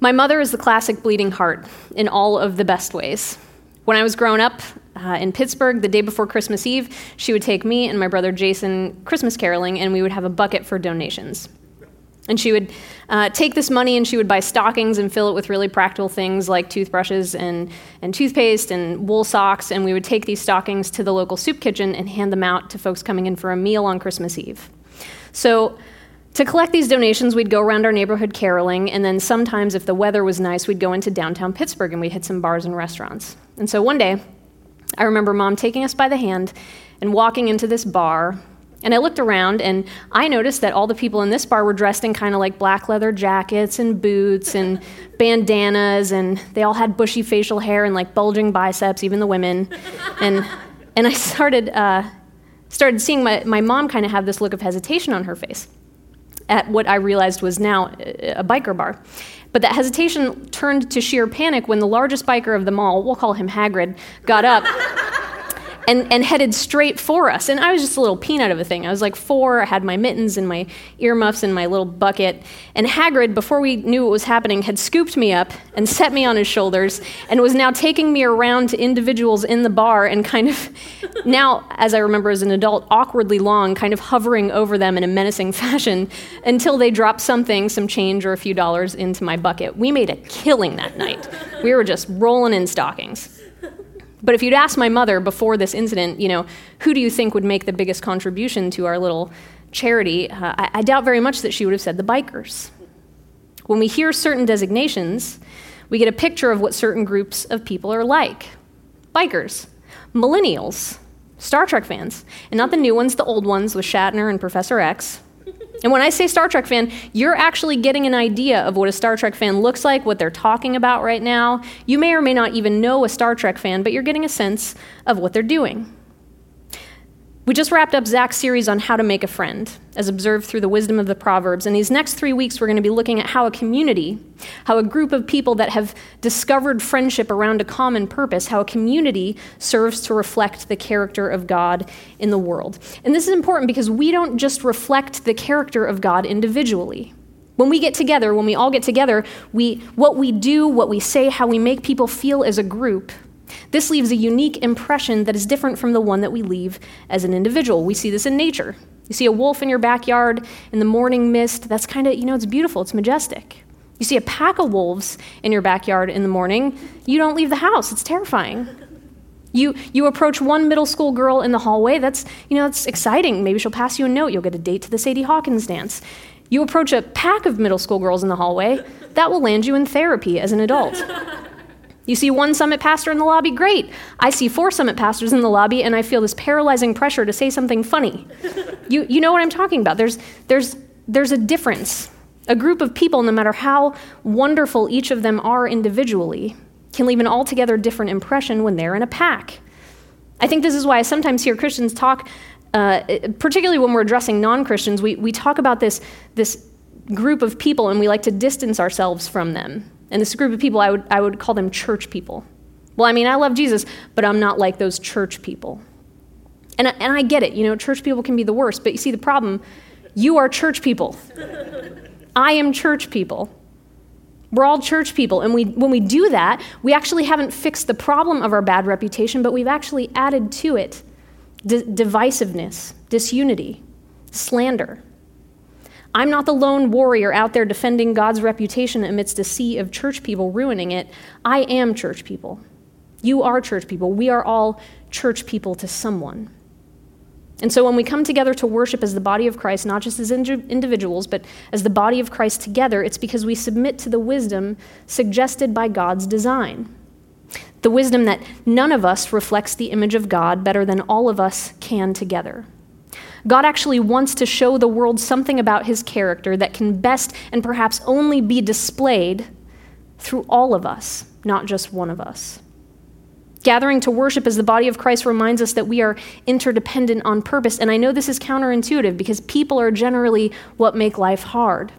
My mother is the classic bleeding heart in all of the best ways. When I was growing up uh, in Pittsburgh, the day before Christmas Eve, she would take me and my brother Jason Christmas caroling, and we would have a bucket for donations. And she would uh, take this money and she would buy stockings and fill it with really practical things like toothbrushes and, and toothpaste and wool socks. And we would take these stockings to the local soup kitchen and hand them out to folks coming in for a meal on Christmas Eve. So to collect these donations, we'd go around our neighborhood caroling, and then sometimes, if the weather was nice, we'd go into downtown Pittsburgh and we'd hit some bars and restaurants. And so one day, I remember mom taking us by the hand and walking into this bar. And I looked around and I noticed that all the people in this bar were dressed in kind of like black leather jackets and boots and bandanas, and they all had bushy facial hair and like bulging biceps, even the women. And, and I started, uh, started seeing my, my mom kind of have this look of hesitation on her face at what I realized was now a biker bar. But that hesitation turned to sheer panic when the largest biker of them all, we'll call him Hagrid, got up and, and headed straight for us. And I was just a little peanut of a thing. I was like four, I had my mittens and my earmuffs and my little bucket. And Hagrid, before we knew what was happening, had scooped me up and set me on his shoulders and was now taking me around to individuals in the bar and kind of, now, as I remember as an adult, awkwardly long, kind of hovering over them in a menacing fashion until they dropped something, some change or a few dollars, into my bucket. We made a killing that night. We were just rolling in stockings. But if you'd asked my mother before this incident, you know, who do you think would make the biggest contribution to our little charity, uh, I, I doubt very much that she would have said the bikers. When we hear certain designations, we get a picture of what certain groups of people are like bikers, millennials, Star Trek fans, and not the new ones, the old ones with Shatner and Professor X, and when I say Star Trek fan, you're actually getting an idea of what a Star Trek fan looks like, what they're talking about right now. You may or may not even know a Star Trek fan, but you're getting a sense of what they're doing. We just wrapped up Zach's series on how to make a friend, as observed through the wisdom of the Proverbs. And these next three weeks, we're going to be looking at how a community, how a group of people that have discovered friendship around a common purpose, how a community serves to reflect the character of God in the world. And this is important because we don't just reflect the character of God individually. When we get together, when we all get together, we, what we do, what we say, how we make people feel as a group this leaves a unique impression that is different from the one that we leave as an individual. We see this in nature. You see a wolf in your backyard in the morning mist, that's kind of, you know, it's beautiful, it's majestic. You see a pack of wolves in your backyard in the morning, you don't leave the house, it's terrifying. You, you approach one middle school girl in the hallway, that's, you know, that's exciting. Maybe she'll pass you a note, you'll get a date to the Sadie Hawkins dance. You approach a pack of middle school girls in the hallway, that will land you in therapy as an adult. You see one summit pastor in the lobby, great. I see four summit pastors in the lobby, and I feel this paralyzing pressure to say something funny. you, you know what I'm talking about. There's, there's, there's a difference. A group of people, no matter how wonderful each of them are individually, can leave an altogether different impression when they're in a pack. I think this is why I sometimes hear Christians talk, uh, particularly when we're addressing non Christians, we, we talk about this, this group of people and we like to distance ourselves from them. And this group of people, I would, I would call them church people. Well, I mean, I love Jesus, but I'm not like those church people. And, and I get it, you know, church people can be the worst, but you see the problem, you are church people. I am church people. We're all church people. And we, when we do that, we actually haven't fixed the problem of our bad reputation, but we've actually added to it d- divisiveness, disunity, slander. I'm not the lone warrior out there defending God's reputation amidst a sea of church people ruining it. I am church people. You are church people. We are all church people to someone. And so when we come together to worship as the body of Christ, not just as individuals, but as the body of Christ together, it's because we submit to the wisdom suggested by God's design. The wisdom that none of us reflects the image of God better than all of us can together. God actually wants to show the world something about his character that can best and perhaps only be displayed through all of us, not just one of us. Gathering to worship as the body of Christ reminds us that we are interdependent on purpose. And I know this is counterintuitive because people are generally what make life hard.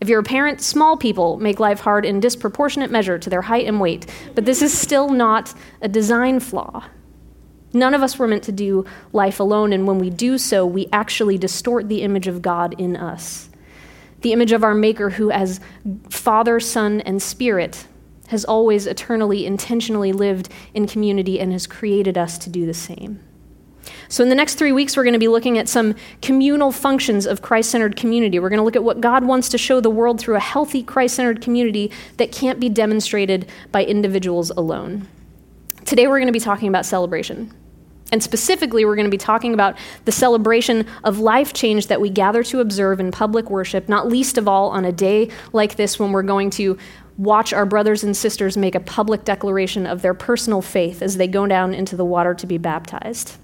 If you're a parent, small people make life hard in disproportionate measure to their height and weight. But this is still not a design flaw. None of us were meant to do life alone, and when we do so, we actually distort the image of God in us. the image of our Maker who, as Father, Son, and Spirit, has always eternally, intentionally lived in community and has created us to do the same. So, in the next three weeks, we're going to be looking at some communal functions of Christ centered community. We're going to look at what God wants to show the world through a healthy Christ centered community that can't be demonstrated by individuals alone. Today, we're going to be talking about celebration. And specifically, we're going to be talking about the celebration of life change that we gather to observe in public worship, not least of all on a day like this when we're going to watch our brothers and sisters make a public declaration of their personal faith as they go down into the water to be baptized.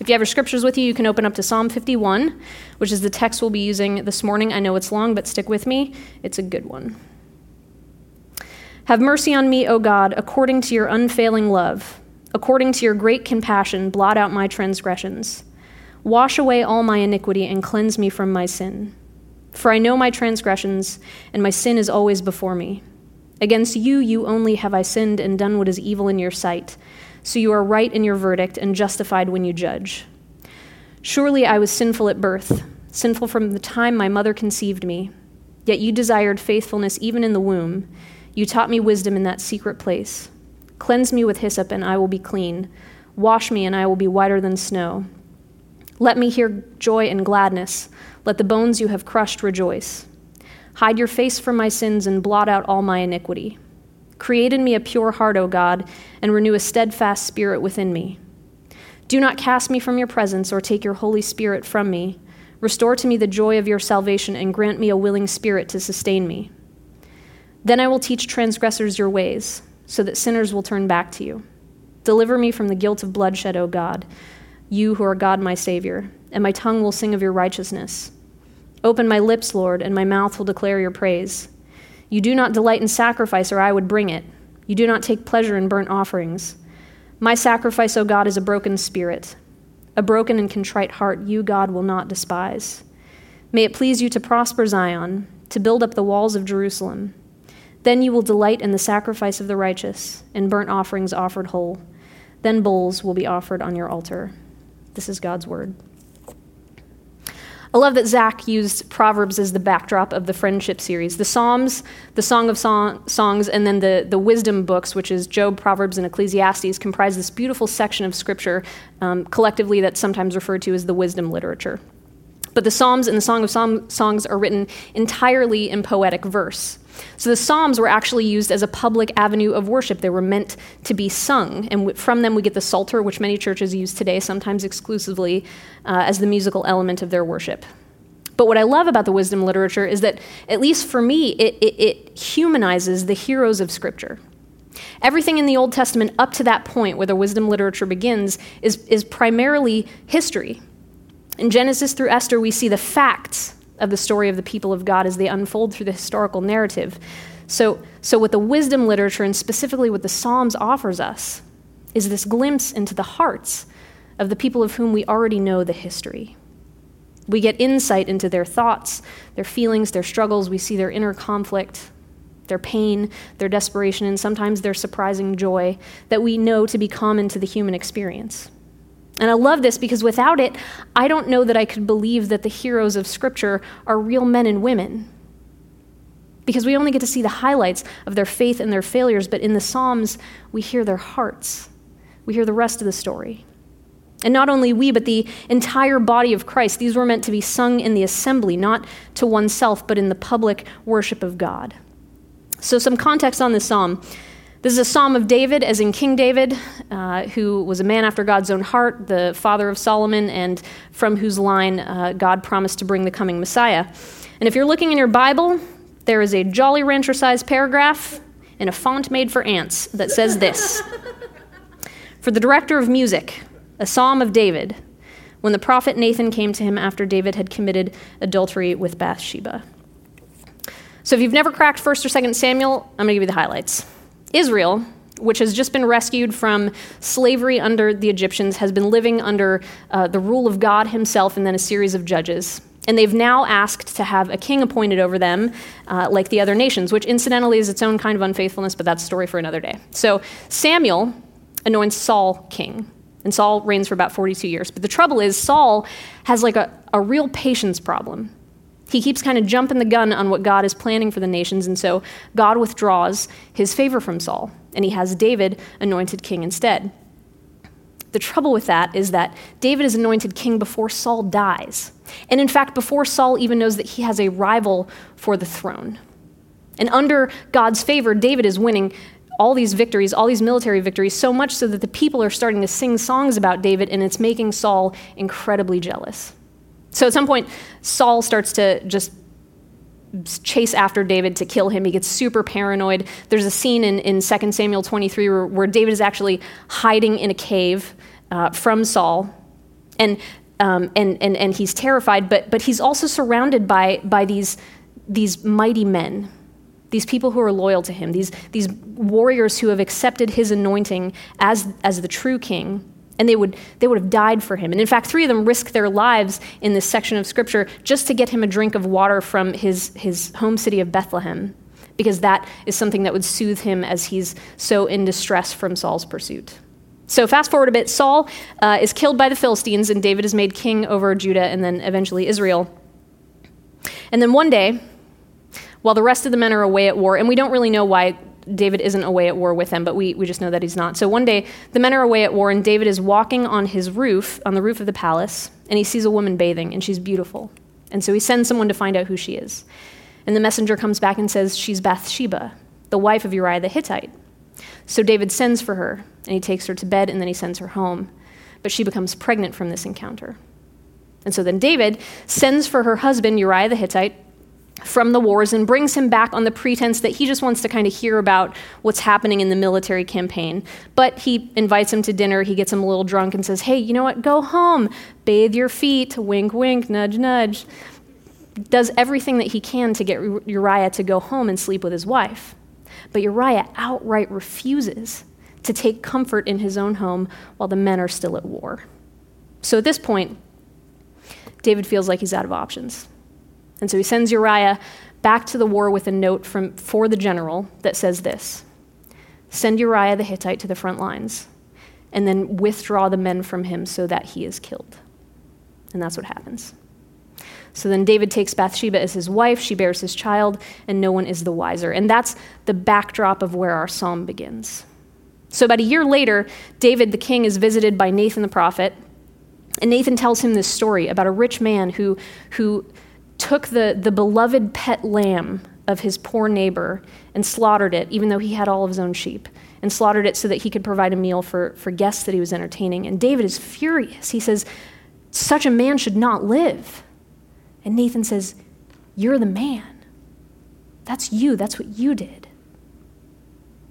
If you have your scriptures with you, you can open up to Psalm 51, which is the text we'll be using this morning. I know it's long, but stick with me. It's a good one. Have mercy on me, O God, according to your unfailing love. According to your great compassion, blot out my transgressions. Wash away all my iniquity and cleanse me from my sin. For I know my transgressions, and my sin is always before me. Against you, you only have I sinned and done what is evil in your sight. So you are right in your verdict and justified when you judge. Surely I was sinful at birth, sinful from the time my mother conceived me. Yet you desired faithfulness even in the womb. You taught me wisdom in that secret place. Cleanse me with hyssop, and I will be clean. Wash me, and I will be whiter than snow. Let me hear joy and gladness. Let the bones you have crushed rejoice. Hide your face from my sins and blot out all my iniquity. Create in me a pure heart, O God, and renew a steadfast spirit within me. Do not cast me from your presence or take your Holy Spirit from me. Restore to me the joy of your salvation and grant me a willing spirit to sustain me. Then I will teach transgressors your ways so that sinners will turn back to you. Deliver me from the guilt of bloodshed, O God, you who are God my Savior, and my tongue will sing of your righteousness. Open my lips, Lord, and my mouth will declare your praise. You do not delight in sacrifice, or I would bring it. You do not take pleasure in burnt offerings. My sacrifice, O God, is a broken spirit. A broken and contrite heart, you, God, will not despise. May it please you to prosper Zion, to build up the walls of Jerusalem. Then you will delight in the sacrifice of the righteous, and burnt offerings offered whole. Then bulls will be offered on your altar. This is God's word. I love that Zach used Proverbs as the backdrop of the friendship series. The Psalms, the Song of Song, Songs, and then the, the wisdom books, which is Job, Proverbs, and Ecclesiastes, comprise this beautiful section of scripture, um, collectively that's sometimes referred to as the wisdom literature. But the Psalms and the Song of Songs are written entirely in poetic verse. So the Psalms were actually used as a public avenue of worship. They were meant to be sung. And from them, we get the Psalter, which many churches use today, sometimes exclusively, uh, as the musical element of their worship. But what I love about the wisdom literature is that, at least for me, it, it, it humanizes the heroes of Scripture. Everything in the Old Testament up to that point, where the wisdom literature begins, is, is primarily history. In Genesis through Esther, we see the facts of the story of the people of God as they unfold through the historical narrative. So, so what the wisdom literature, and specifically what the Psalms offers us, is this glimpse into the hearts of the people of whom we already know the history. We get insight into their thoughts, their feelings, their struggles. We see their inner conflict, their pain, their desperation, and sometimes their surprising joy that we know to be common to the human experience. And I love this because without it, I don't know that I could believe that the heroes of Scripture are real men and women. Because we only get to see the highlights of their faith and their failures, but in the Psalms, we hear their hearts. We hear the rest of the story. And not only we, but the entire body of Christ. These were meant to be sung in the assembly, not to oneself, but in the public worship of God. So, some context on this psalm. This is a psalm of David, as in King David, uh, who was a man after God's own heart, the father of Solomon, and from whose line uh, God promised to bring the coming Messiah. And if you're looking in your Bible, there is a Jolly Rancher sized paragraph in a font made for ants that says this For the director of music, a psalm of David, when the prophet Nathan came to him after David had committed adultery with Bathsheba. So if you've never cracked 1st or 2nd Samuel, I'm going to give you the highlights. Israel, which has just been rescued from slavery under the Egyptians, has been living under uh, the rule of God Himself and then a series of judges. And they've now asked to have a king appointed over them, uh, like the other nations, which incidentally is its own kind of unfaithfulness, but that's a story for another day. So Samuel anoints Saul king, and Saul reigns for about 42 years. But the trouble is, Saul has like a, a real patience problem. He keeps kind of jumping the gun on what God is planning for the nations, and so God withdraws his favor from Saul, and he has David anointed king instead. The trouble with that is that David is anointed king before Saul dies. And in fact, before Saul even knows that he has a rival for the throne. And under God's favor, David is winning all these victories, all these military victories, so much so that the people are starting to sing songs about David, and it's making Saul incredibly jealous. So at some point, Saul starts to just chase after David to kill him. He gets super paranoid. There's a scene in, in 2 Samuel 23 where, where David is actually hiding in a cave uh, from Saul. And, um, and, and, and he's terrified, but, but he's also surrounded by, by these, these mighty men, these people who are loyal to him, these, these warriors who have accepted his anointing as, as the true king and they would, they would have died for him. And in fact, three of them risk their lives in this section of scripture just to get him a drink of water from his, his home city of Bethlehem, because that is something that would soothe him as he's so in distress from Saul's pursuit. So, fast forward a bit Saul uh, is killed by the Philistines, and David is made king over Judah and then eventually Israel. And then one day, while the rest of the men are away at war, and we don't really know why David isn't away at war with them, but we, we just know that he's not. So one day, the men are away at war, and David is walking on his roof, on the roof of the palace, and he sees a woman bathing, and she's beautiful. And so he sends someone to find out who she is. And the messenger comes back and says, She's Bathsheba, the wife of Uriah the Hittite. So David sends for her, and he takes her to bed, and then he sends her home. But she becomes pregnant from this encounter. And so then David sends for her husband, Uriah the Hittite, from the wars and brings him back on the pretense that he just wants to kind of hear about what's happening in the military campaign. But he invites him to dinner, he gets him a little drunk and says, Hey, you know what? Go home, bathe your feet, wink, wink, nudge, nudge. Does everything that he can to get Uriah to go home and sleep with his wife. But Uriah outright refuses to take comfort in his own home while the men are still at war. So at this point, David feels like he's out of options. And so he sends Uriah back to the war with a note from, for the general that says this Send Uriah the Hittite to the front lines, and then withdraw the men from him so that he is killed. And that's what happens. So then David takes Bathsheba as his wife, she bears his child, and no one is the wiser. And that's the backdrop of where our psalm begins. So about a year later, David the king is visited by Nathan the prophet, and Nathan tells him this story about a rich man who, who took the, the beloved pet lamb of his poor neighbor and slaughtered it, even though he had all of his own sheep, and slaughtered it so that he could provide a meal for, for guests that he was entertaining. And David is furious. He says, Such a man should not live. And Nathan says, You're the man. That's you. That's what you did.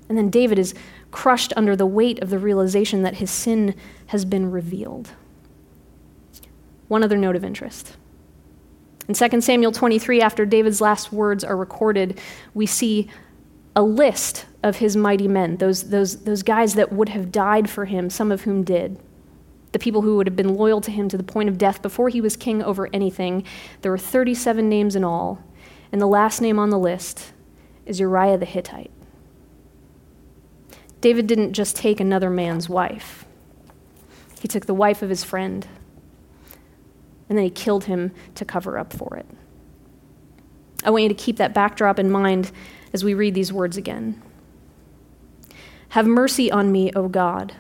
And then David is crushed under the weight of the realization that his sin has been revealed. One other note of interest. In 2 Samuel 23, after David's last words are recorded, we see a list of his mighty men, those, those, those guys that would have died for him, some of whom did. The people who would have been loyal to him to the point of death before he was king over anything. There were 37 names in all, and the last name on the list is Uriah the Hittite. David didn't just take another man's wife, he took the wife of his friend and then he killed him to cover up for it. I want you to keep that backdrop in mind as we read these words again. Have mercy on me, O God,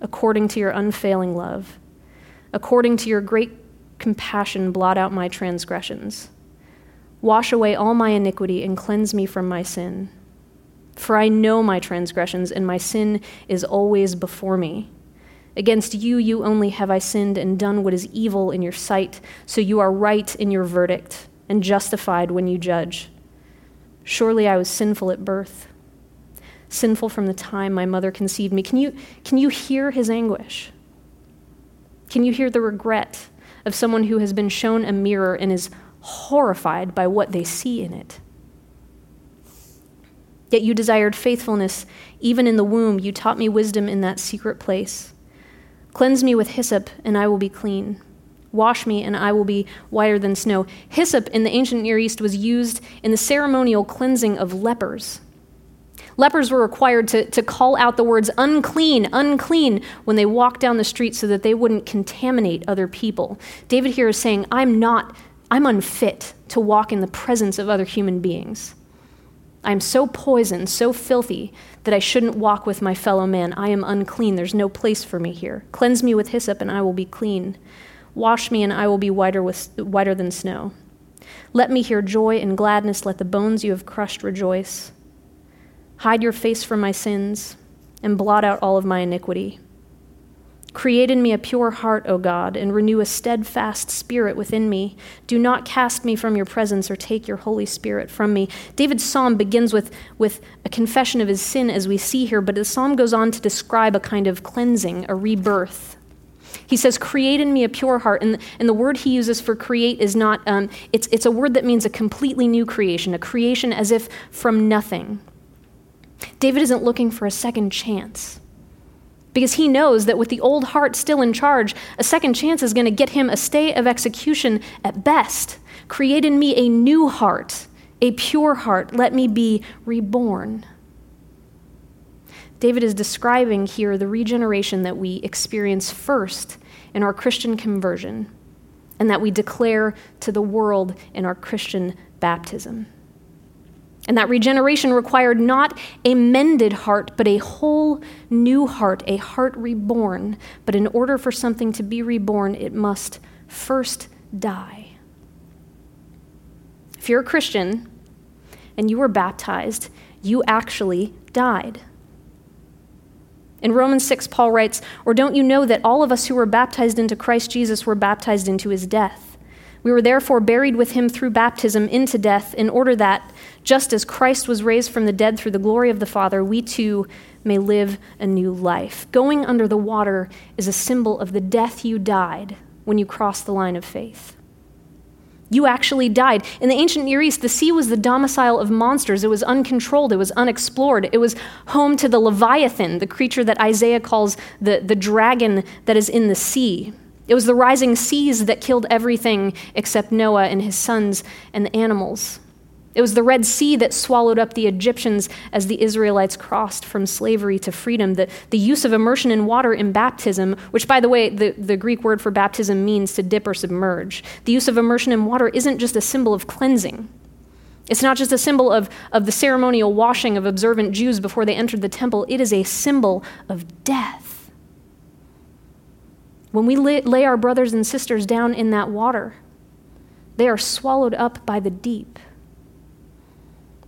according to your unfailing love. According to your great compassion, blot out my transgressions. Wash away all my iniquity and cleanse me from my sin. For I know my transgressions, and my sin is always before me. Against you, you only have I sinned and done what is evil in your sight, so you are right in your verdict and justified when you judge. Surely I was sinful at birth, sinful from the time my mother conceived me. Can you, can you hear his anguish? Can you hear the regret of someone who has been shown a mirror and is horrified by what they see in it? Yet you desired faithfulness even in the womb. You taught me wisdom in that secret place. Cleanse me with hyssop, and I will be clean. Wash me, and I will be whiter than snow. Hyssop in the ancient Near East was used in the ceremonial cleansing of lepers. Lepers were required to, to call out the words unclean, unclean when they walked down the street so that they wouldn't contaminate other people. David here is saying, I'm not, I'm unfit to walk in the presence of other human beings. I am so poisoned, so filthy, that I shouldn't walk with my fellow man. I am unclean. There's no place for me here. Cleanse me with hyssop, and I will be clean. Wash me, and I will be whiter, with, whiter than snow. Let me hear joy and gladness. Let the bones you have crushed rejoice. Hide your face from my sins, and blot out all of my iniquity. Create in me a pure heart, O God, and renew a steadfast spirit within me. Do not cast me from your presence or take your Holy Spirit from me. David's psalm begins with, with a confession of his sin, as we see here, but the psalm goes on to describe a kind of cleansing, a rebirth. He says, Create in me a pure heart. And, and the word he uses for create is not, um, it's, it's a word that means a completely new creation, a creation as if from nothing. David isn't looking for a second chance because he knows that with the old heart still in charge, a second chance is going to get him a stay of execution at best. Create in me a new heart, a pure heart. Let me be reborn. David is describing here the regeneration that we experience first in our Christian conversion and that we declare to the world in our Christian baptism. And that regeneration required not a mended heart, but a whole new heart, a heart reborn. But in order for something to be reborn, it must first die. If you're a Christian and you were baptized, you actually died. In Romans 6, Paul writes, Or don't you know that all of us who were baptized into Christ Jesus were baptized into his death? We were therefore buried with him through baptism into death, in order that, just as Christ was raised from the dead through the glory of the Father, we too may live a new life. Going under the water is a symbol of the death you died when you crossed the line of faith. You actually died. In the ancient Near East, the sea was the domicile of monsters. It was uncontrolled, it was unexplored. It was home to the Leviathan, the creature that Isaiah calls the, the dragon that is in the sea. It was the rising seas that killed everything except Noah and his sons and the animals. It was the Red Sea that swallowed up the Egyptians as the Israelites crossed from slavery to freedom. The, the use of immersion in water in baptism, which, by the way, the, the Greek word for baptism means to dip or submerge. The use of immersion in water isn't just a symbol of cleansing. It's not just a symbol of, of the ceremonial washing of observant Jews before they entered the temple, it is a symbol of death. When we lay our brothers and sisters down in that water, they are swallowed up by the deep.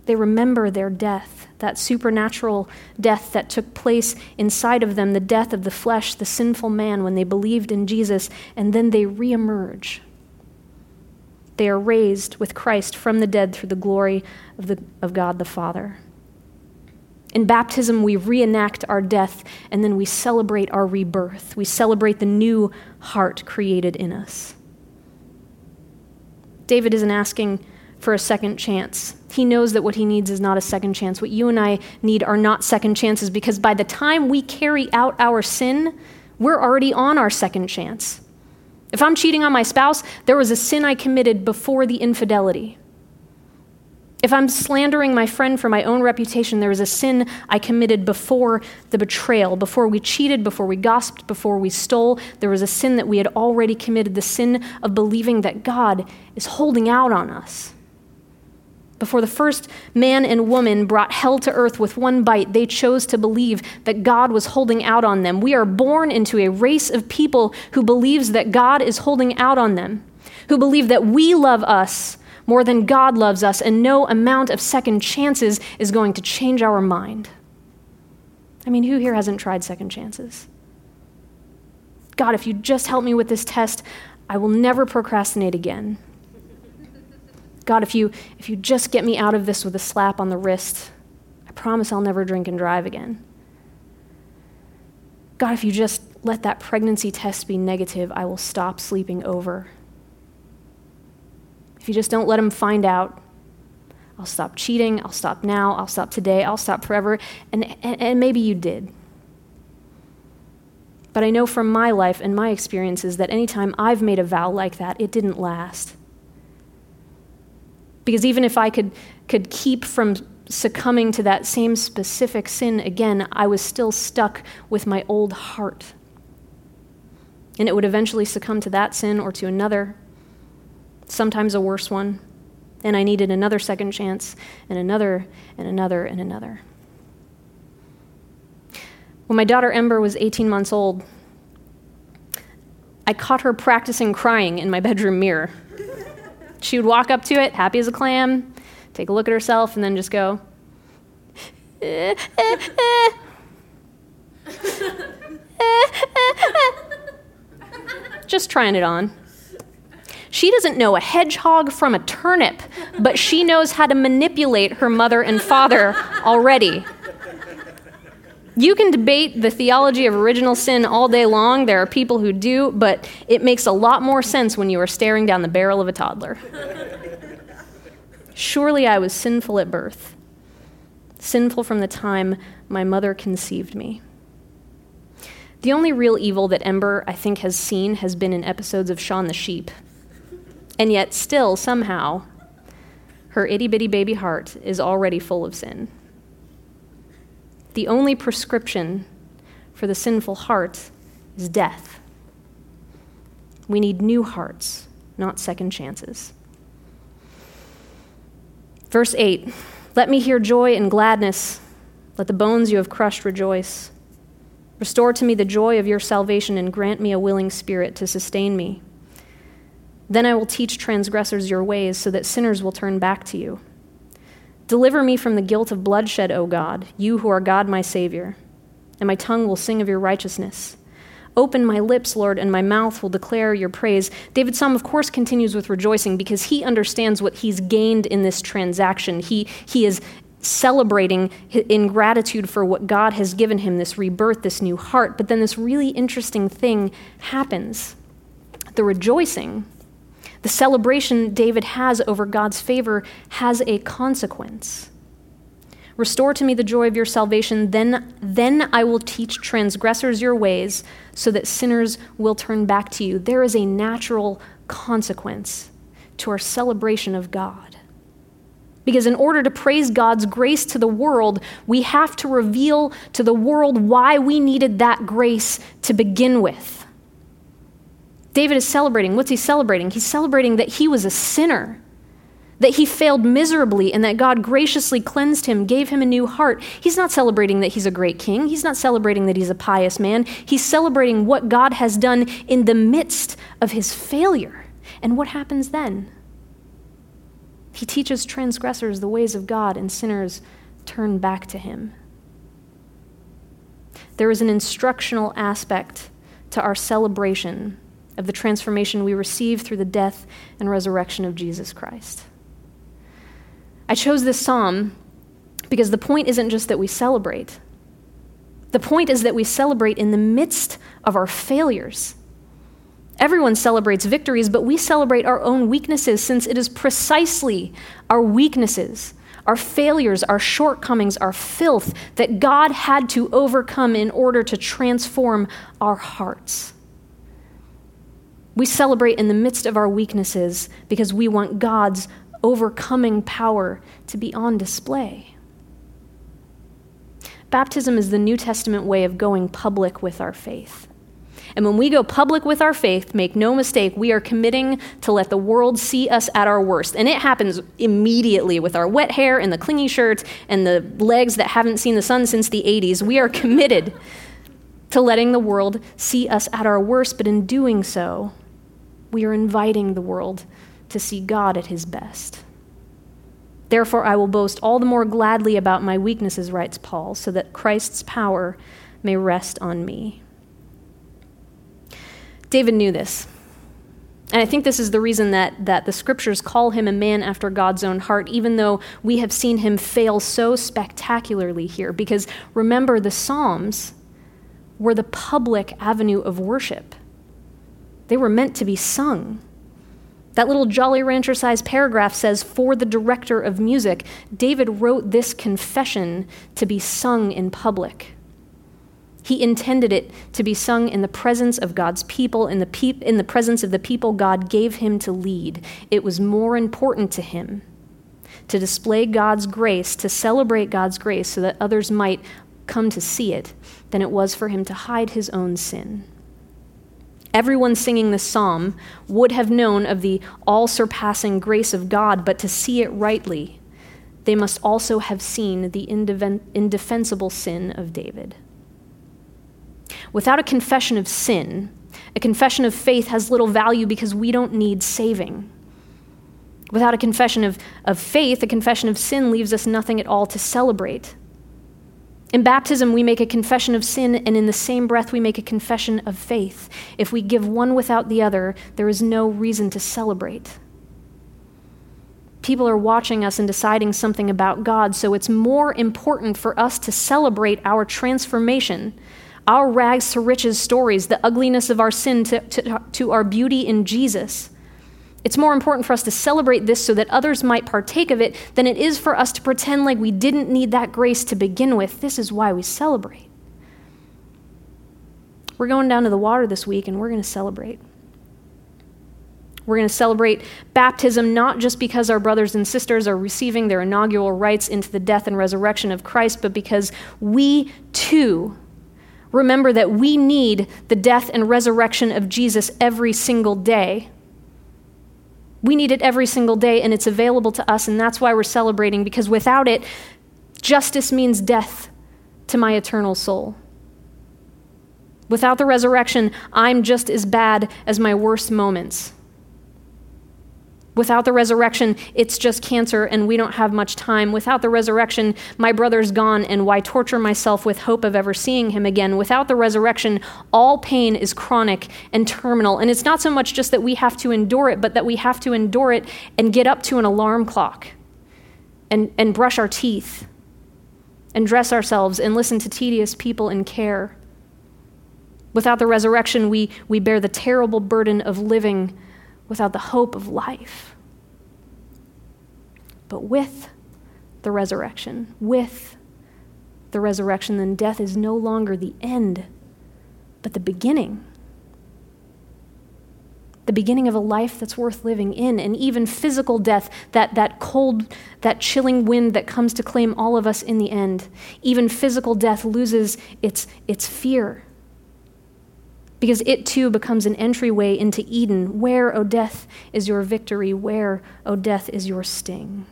They remember their death, that supernatural death that took place inside of them, the death of the flesh, the sinful man, when they believed in Jesus, and then they reemerge. They are raised with Christ from the dead through the glory of, the, of God the Father. In baptism, we reenact our death and then we celebrate our rebirth. We celebrate the new heart created in us. David isn't asking for a second chance. He knows that what he needs is not a second chance. What you and I need are not second chances because by the time we carry out our sin, we're already on our second chance. If I'm cheating on my spouse, there was a sin I committed before the infidelity. If I'm slandering my friend for my own reputation, there is a sin I committed before the betrayal, before we cheated, before we gossiped, before we stole. There was a sin that we had already committed, the sin of believing that God is holding out on us. Before the first man and woman brought hell to earth with one bite, they chose to believe that God was holding out on them. We are born into a race of people who believes that God is holding out on them, who believe that we love us more than God loves us, and no amount of second chances is going to change our mind. I mean, who here hasn't tried second chances? God, if you just help me with this test, I will never procrastinate again. God, if you, if you just get me out of this with a slap on the wrist, I promise I'll never drink and drive again. God, if you just let that pregnancy test be negative, I will stop sleeping over. If you just don't let them find out, I'll stop cheating, I'll stop now, I'll stop today, I'll stop forever. And, and, and maybe you did. But I know from my life and my experiences that anytime I've made a vow like that, it didn't last. Because even if I could, could keep from succumbing to that same specific sin again, I was still stuck with my old heart. And it would eventually succumb to that sin or to another sometimes a worse one. And I needed another second chance, and another, and another, and another. When my daughter Ember was 18 months old, I caught her practicing crying in my bedroom mirror. She would walk up to it, happy as a clam, take a look at herself, and then just go, eh, eh, eh. just trying it on. She doesn't know a hedgehog from a turnip, but she knows how to manipulate her mother and father already. You can debate the theology of original sin all day long. There are people who do, but it makes a lot more sense when you are staring down the barrel of a toddler. Surely I was sinful at birth, sinful from the time my mother conceived me. The only real evil that Ember, I think, has seen has been in episodes of Shaun the Sheep. And yet, still, somehow, her itty bitty baby heart is already full of sin. The only prescription for the sinful heart is death. We need new hearts, not second chances. Verse 8 Let me hear joy and gladness. Let the bones you have crushed rejoice. Restore to me the joy of your salvation and grant me a willing spirit to sustain me. Then I will teach transgressors your ways so that sinners will turn back to you. Deliver me from the guilt of bloodshed, O God, you who are God my Savior, and my tongue will sing of your righteousness. Open my lips, Lord, and my mouth will declare your praise. David's psalm, of course, continues with rejoicing because he understands what he's gained in this transaction. He, he is celebrating in gratitude for what God has given him this rebirth, this new heart. But then this really interesting thing happens. The rejoicing, the celebration David has over God's favor, has a consequence. Restore to me the joy of your salvation, then, then I will teach transgressors your ways, so that sinners will turn back to you. There is a natural consequence to our celebration of God. Because in order to praise God's grace to the world, we have to reveal to the world why we needed that grace to begin with. David is celebrating. What's he celebrating? He's celebrating that he was a sinner, that he failed miserably, and that God graciously cleansed him, gave him a new heart. He's not celebrating that he's a great king. He's not celebrating that he's a pious man. He's celebrating what God has done in the midst of his failure. And what happens then? He teaches transgressors the ways of God, and sinners turn back to him. There is an instructional aspect to our celebration of the transformation we receive through the death and resurrection of Jesus Christ. I chose this psalm because the point isn't just that we celebrate. The point is that we celebrate in the midst of our failures Everyone celebrates victories, but we celebrate our own weaknesses since it is precisely our weaknesses, our failures, our shortcomings, our filth that God had to overcome in order to transform our hearts. We celebrate in the midst of our weaknesses because we want God's overcoming power to be on display. Baptism is the New Testament way of going public with our faith. And when we go public with our faith, make no mistake, we are committing to let the world see us at our worst. And it happens immediately with our wet hair and the clingy shirts and the legs that haven't seen the sun since the 80s. We are committed to letting the world see us at our worst, but in doing so, we are inviting the world to see God at his best. Therefore, I will boast all the more gladly about my weaknesses, writes Paul, so that Christ's power may rest on me. David knew this. And I think this is the reason that, that the scriptures call him a man after God's own heart, even though we have seen him fail so spectacularly here. Because remember, the Psalms were the public avenue of worship, they were meant to be sung. That little Jolly Rancher sized paragraph says, For the director of music, David wrote this confession to be sung in public. He intended it to be sung in the presence of God's people, in the, pe- in the presence of the people God gave him to lead. It was more important to him to display God's grace, to celebrate God's grace so that others might come to see it, than it was for him to hide his own sin. Everyone singing the psalm would have known of the all surpassing grace of God, but to see it rightly, they must also have seen the indefensible sin of David. Without a confession of sin, a confession of faith has little value because we don't need saving. Without a confession of, of faith, a confession of sin leaves us nothing at all to celebrate. In baptism, we make a confession of sin, and in the same breath, we make a confession of faith. If we give one without the other, there is no reason to celebrate. People are watching us and deciding something about God, so it's more important for us to celebrate our transformation, our rags to riches stories, the ugliness of our sin to, to, to our beauty in Jesus it's more important for us to celebrate this so that others might partake of it than it is for us to pretend like we didn't need that grace to begin with. This is why we celebrate. We're going down to the water this week and we're going to celebrate. We're going to celebrate baptism not just because our brothers and sisters are receiving their inaugural rites into the death and resurrection of Christ, but because we too remember that we need the death and resurrection of Jesus every single day we need it every single day, and it's available to us, and that's why we're celebrating, because without it, justice means death to my eternal soul. Without the resurrection, I'm just as bad as my worst moments. Without the resurrection, it's just cancer and we don't have much time. Without the resurrection, my brother's gone and why torture myself with hope of ever seeing him again? Without the resurrection, all pain is chronic and terminal. And it's not so much just that we have to endure it, but that we have to endure it and get up to an alarm clock and, and brush our teeth and dress ourselves and listen to tedious people in care. Without the resurrection, we, we bear the terrible burden of living without the hope of life. But with the resurrection, with the resurrection, then death is no longer the end, but the beginning. The beginning of a life that's worth living in, and even physical death, that, that cold, that chilling wind that comes to claim all of us in the end. Even physical death loses its, its fear because it too becomes an entryway into Eden. Where, O death, is your victory? Where, O death, is your sting?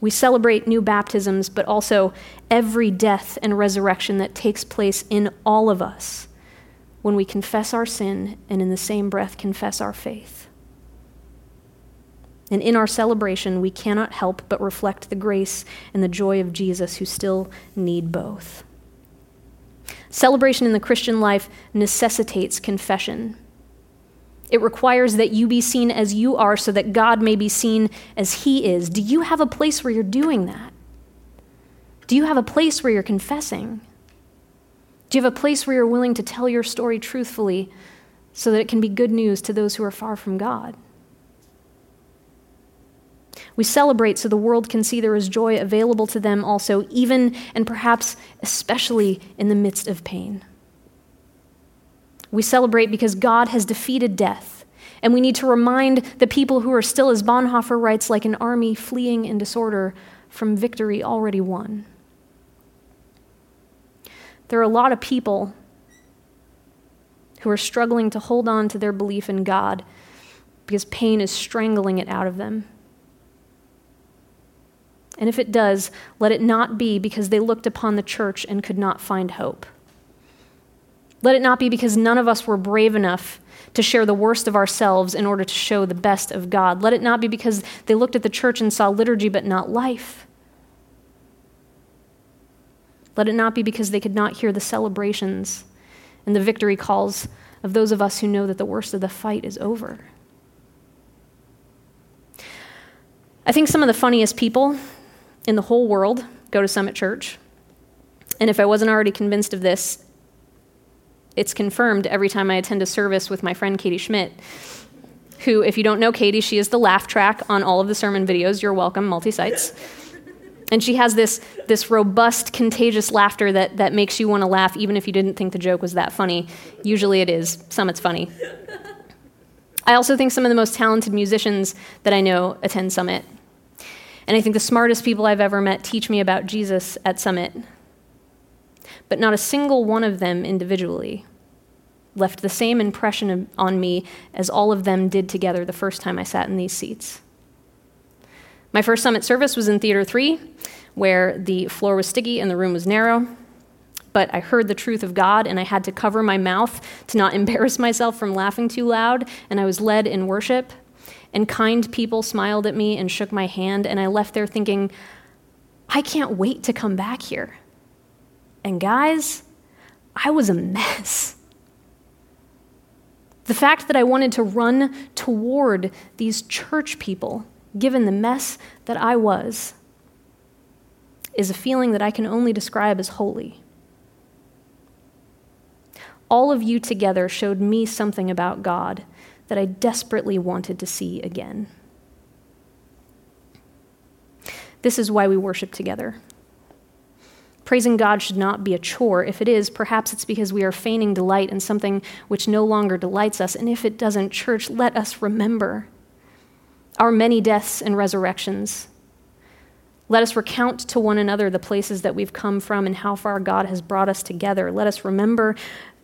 We celebrate new baptisms, but also every death and resurrection that takes place in all of us when we confess our sin and in the same breath confess our faith. And in our celebration, we cannot help but reflect the grace and the joy of Jesus who still need both. Celebration in the Christian life necessitates confession. It requires that you be seen as you are so that God may be seen as He is. Do you have a place where you're doing that? Do you have a place where you're confessing? Do you have a place where you're willing to tell your story truthfully so that it can be good news to those who are far from God? We celebrate so the world can see there is joy available to them also, even and perhaps especially in the midst of pain. We celebrate because God has defeated death, and we need to remind the people who are still, as Bonhoeffer writes, like an army fleeing in disorder from victory already won. There are a lot of people who are struggling to hold on to their belief in God because pain is strangling it out of them. And if it does, let it not be because they looked upon the church and could not find hope. Let it not be because none of us were brave enough to share the worst of ourselves in order to show the best of God. Let it not be because they looked at the church and saw liturgy but not life. Let it not be because they could not hear the celebrations and the victory calls of those of us who know that the worst of the fight is over. I think some of the funniest people in the whole world go to Summit Church. And if I wasn't already convinced of this, it's confirmed every time I attend a service with my friend Katie Schmidt, who, if you don't know Katie, she is the laugh track on all of the sermon videos. You're welcome, multi sites. And she has this, this robust, contagious laughter that, that makes you want to laugh even if you didn't think the joke was that funny. Usually it is, Summit's funny. I also think some of the most talented musicians that I know attend Summit. And I think the smartest people I've ever met teach me about Jesus at Summit. But not a single one of them individually left the same impression on me as all of them did together the first time I sat in these seats. My first summit service was in Theater 3, where the floor was sticky and the room was narrow. But I heard the truth of God, and I had to cover my mouth to not embarrass myself from laughing too loud, and I was led in worship. And kind people smiled at me and shook my hand, and I left there thinking, I can't wait to come back here. And guys, I was a mess. The fact that I wanted to run toward these church people, given the mess that I was, is a feeling that I can only describe as holy. All of you together showed me something about God that I desperately wanted to see again. This is why we worship together. Praising God should not be a chore. If it is, perhaps it's because we are feigning delight in something which no longer delights us. And if it doesn't, church, let us remember our many deaths and resurrections. Let us recount to one another the places that we've come from and how far God has brought us together. Let us remember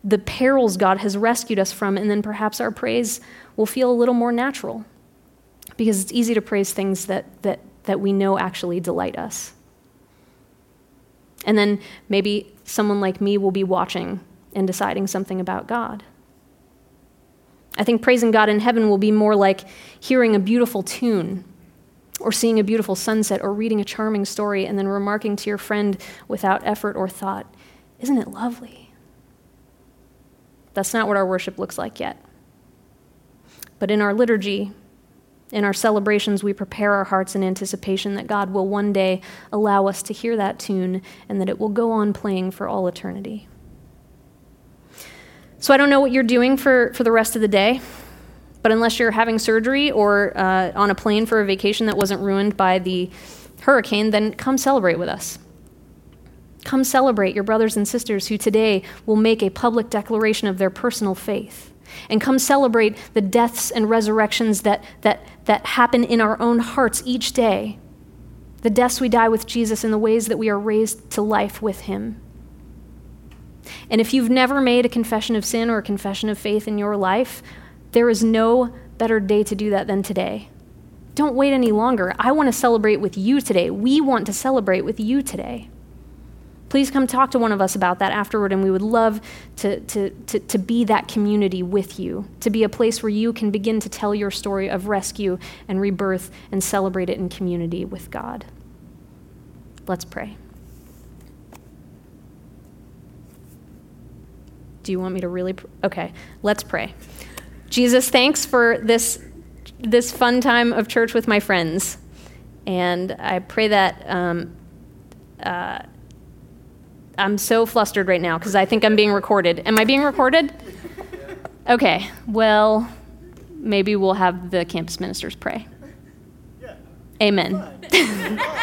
the perils God has rescued us from, and then perhaps our praise will feel a little more natural because it's easy to praise things that, that, that we know actually delight us. And then maybe someone like me will be watching and deciding something about God. I think praising God in heaven will be more like hearing a beautiful tune or seeing a beautiful sunset or reading a charming story and then remarking to your friend without effort or thought, Isn't it lovely? That's not what our worship looks like yet. But in our liturgy, in our celebrations, we prepare our hearts in anticipation that God will one day allow us to hear that tune and that it will go on playing for all eternity. So I don't know what you're doing for, for the rest of the day, but unless you're having surgery or uh, on a plane for a vacation that wasn't ruined by the hurricane, then come celebrate with us. Come celebrate your brothers and sisters who today will make a public declaration of their personal faith and come celebrate the deaths and resurrections that, that, that happen in our own hearts each day. The deaths we die with Jesus and the ways that we are raised to life with Him. And if you've never made a confession of sin or a confession of faith in your life, there is no better day to do that than today. Don't wait any longer. I want to celebrate with you today. We want to celebrate with you today please come talk to one of us about that afterward, and we would love to, to, to, to be that community with you, to be a place where you can begin to tell your story of rescue and rebirth and celebrate it in community with God. Let's pray. Do you want me to really? Pr- okay, let's pray. Jesus, thanks for this, this fun time of church with my friends. And I pray that um, uh, I'm so flustered right now because I think I'm being recorded. Am I being recorded? Okay, well, maybe we'll have the campus ministers pray. Amen.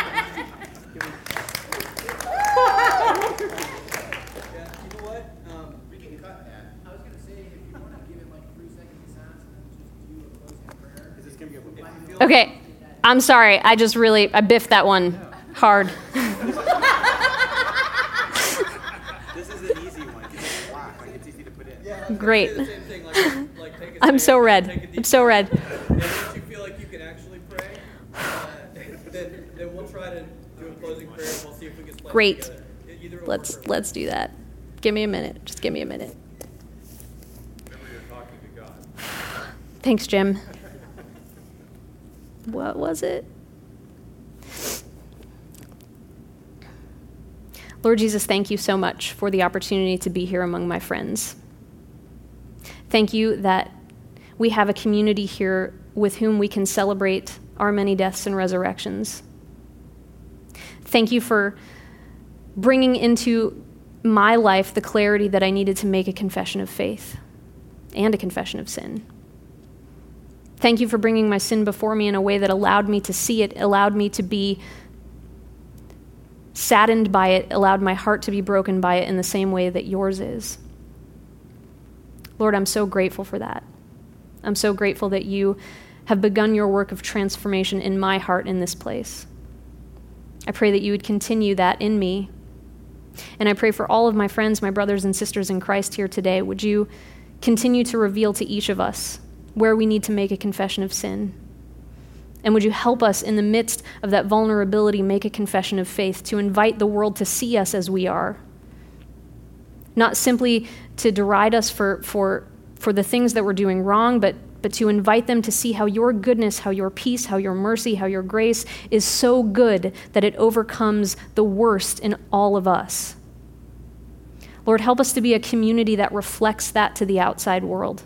Okay, I'm sorry. I just really I biffed that one hard. Great. I'm so red. I'm so red. And once you feel like you can actually pray, uh, then, then we'll try to do a closing prayer and we'll see if we can play Great. together. Let's let's do that. Give me a minute. Just give me a minute. Remember you're talking to God. Thanks, Jim. What was it? Lord Jesus, thank you so much for the opportunity to be here among my friends. Thank you that we have a community here with whom we can celebrate our many deaths and resurrections. Thank you for bringing into my life the clarity that I needed to make a confession of faith and a confession of sin. Thank you for bringing my sin before me in a way that allowed me to see it, allowed me to be saddened by it, allowed my heart to be broken by it in the same way that yours is. Lord, I'm so grateful for that. I'm so grateful that you have begun your work of transformation in my heart in this place. I pray that you would continue that in me. And I pray for all of my friends, my brothers and sisters in Christ here today. Would you continue to reveal to each of us where we need to make a confession of sin. And would you help us in the midst of that vulnerability make a confession of faith to invite the world to see us as we are? Not simply to deride us for, for, for the things that we're doing wrong, but, but to invite them to see how your goodness, how your peace, how your mercy, how your grace is so good that it overcomes the worst in all of us. Lord, help us to be a community that reflects that to the outside world.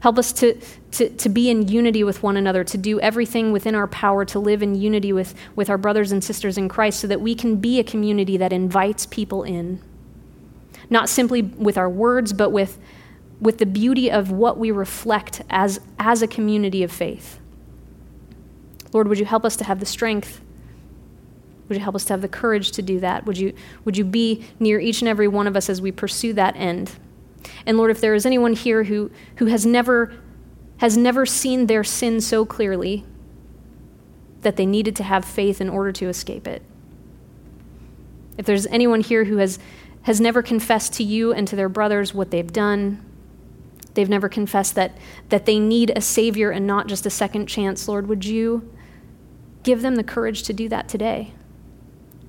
Help us to, to, to be in unity with one another, to do everything within our power to live in unity with, with our brothers and sisters in Christ so that we can be a community that invites people in. Not simply with our words, but with, with the beauty of what we reflect as, as a community of faith. Lord, would you help us to have the strength would you help us to have the courage to do that? Would you, would you be near each and every one of us as we pursue that end? And Lord, if there is anyone here who, who has, never, has never seen their sin so clearly that they needed to have faith in order to escape it, if there's anyone here who has, has never confessed to you and to their brothers what they've done, they've never confessed that, that they need a Savior and not just a second chance, Lord, would you give them the courage to do that today?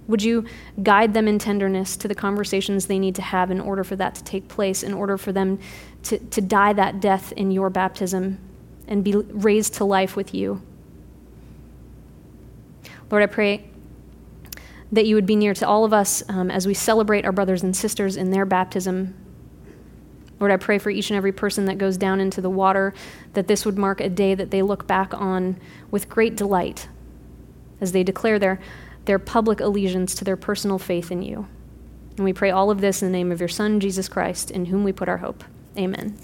Would you guide them in tenderness to the conversations they need to have in order for that to take place, in order for them to, to die that death in your baptism and be raised to life with you? Lord, I pray that you would be near to all of us um, as we celebrate our brothers and sisters in their baptism. Lord, I pray for each and every person that goes down into the water that this would mark a day that they look back on with great delight as they declare their their public allegiance to their personal faith in you. And we pray all of this in the name of your Son, Jesus Christ, in whom we put our hope. Amen.